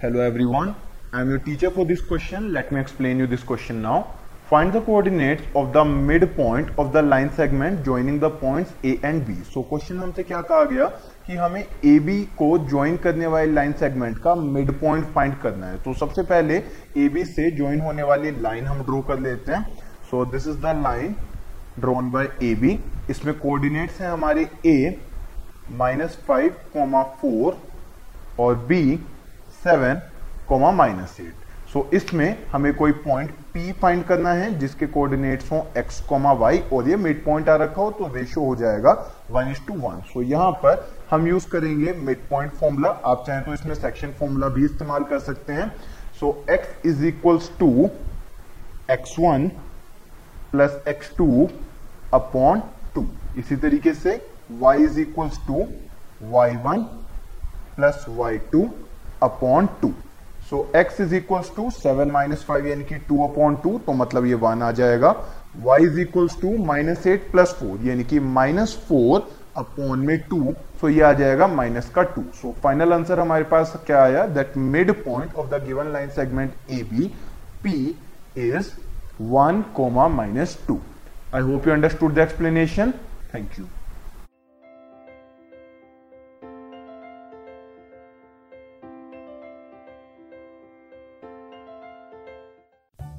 Hello everyone, I am your teacher for this question. Let me explain you this question now. Find the coordinates of the midpoint of the line segment joining the points A and B. So question हमसे क्या कहा गया कि हमें A B को join करने वाली line segment का मिड पॉइंट फाइंड करना है तो सबसे पहले ए बी से ज्वाइन होने वाली लाइन हम ड्रॉ कर लेते हैं so this is the line drawn by A B इसमें कोऑर्डिनेट्स हैं हमारे A minus five comma four और B seven comma minus eight so इसमें हमें कोई पॉइंट P फाइंड करना है, जिसके कोऑर्डिनेट्स हो x कोमा वाई और ये मिड पॉइंट आ रखा हो तो रेशियो हो जाएगा one is to one so यहाँ पर हम यूज़ करेंगे मिड पॉइंट फॉर्मूला आप चाहें तो इसमें सेक्शन फॉर्मूला भी इस्तेमाल कर सकते हैं. So x is equals to x one plus x two upon two इसी तरीके से y is equals to y one plus y two upon two. So x is equal to seven minus five यानी कि to upon to तो मतलब ये one आ जाएगा। Y is equal to minus eight plus four यानी कि minus four upon में टू सो ये आ जाएगा माइनस का टू सो फाइनल आंसर हमारे पास क्या आया? That mid point of the given line segment A B P is one comma minus two I hope you understood the explanation thank you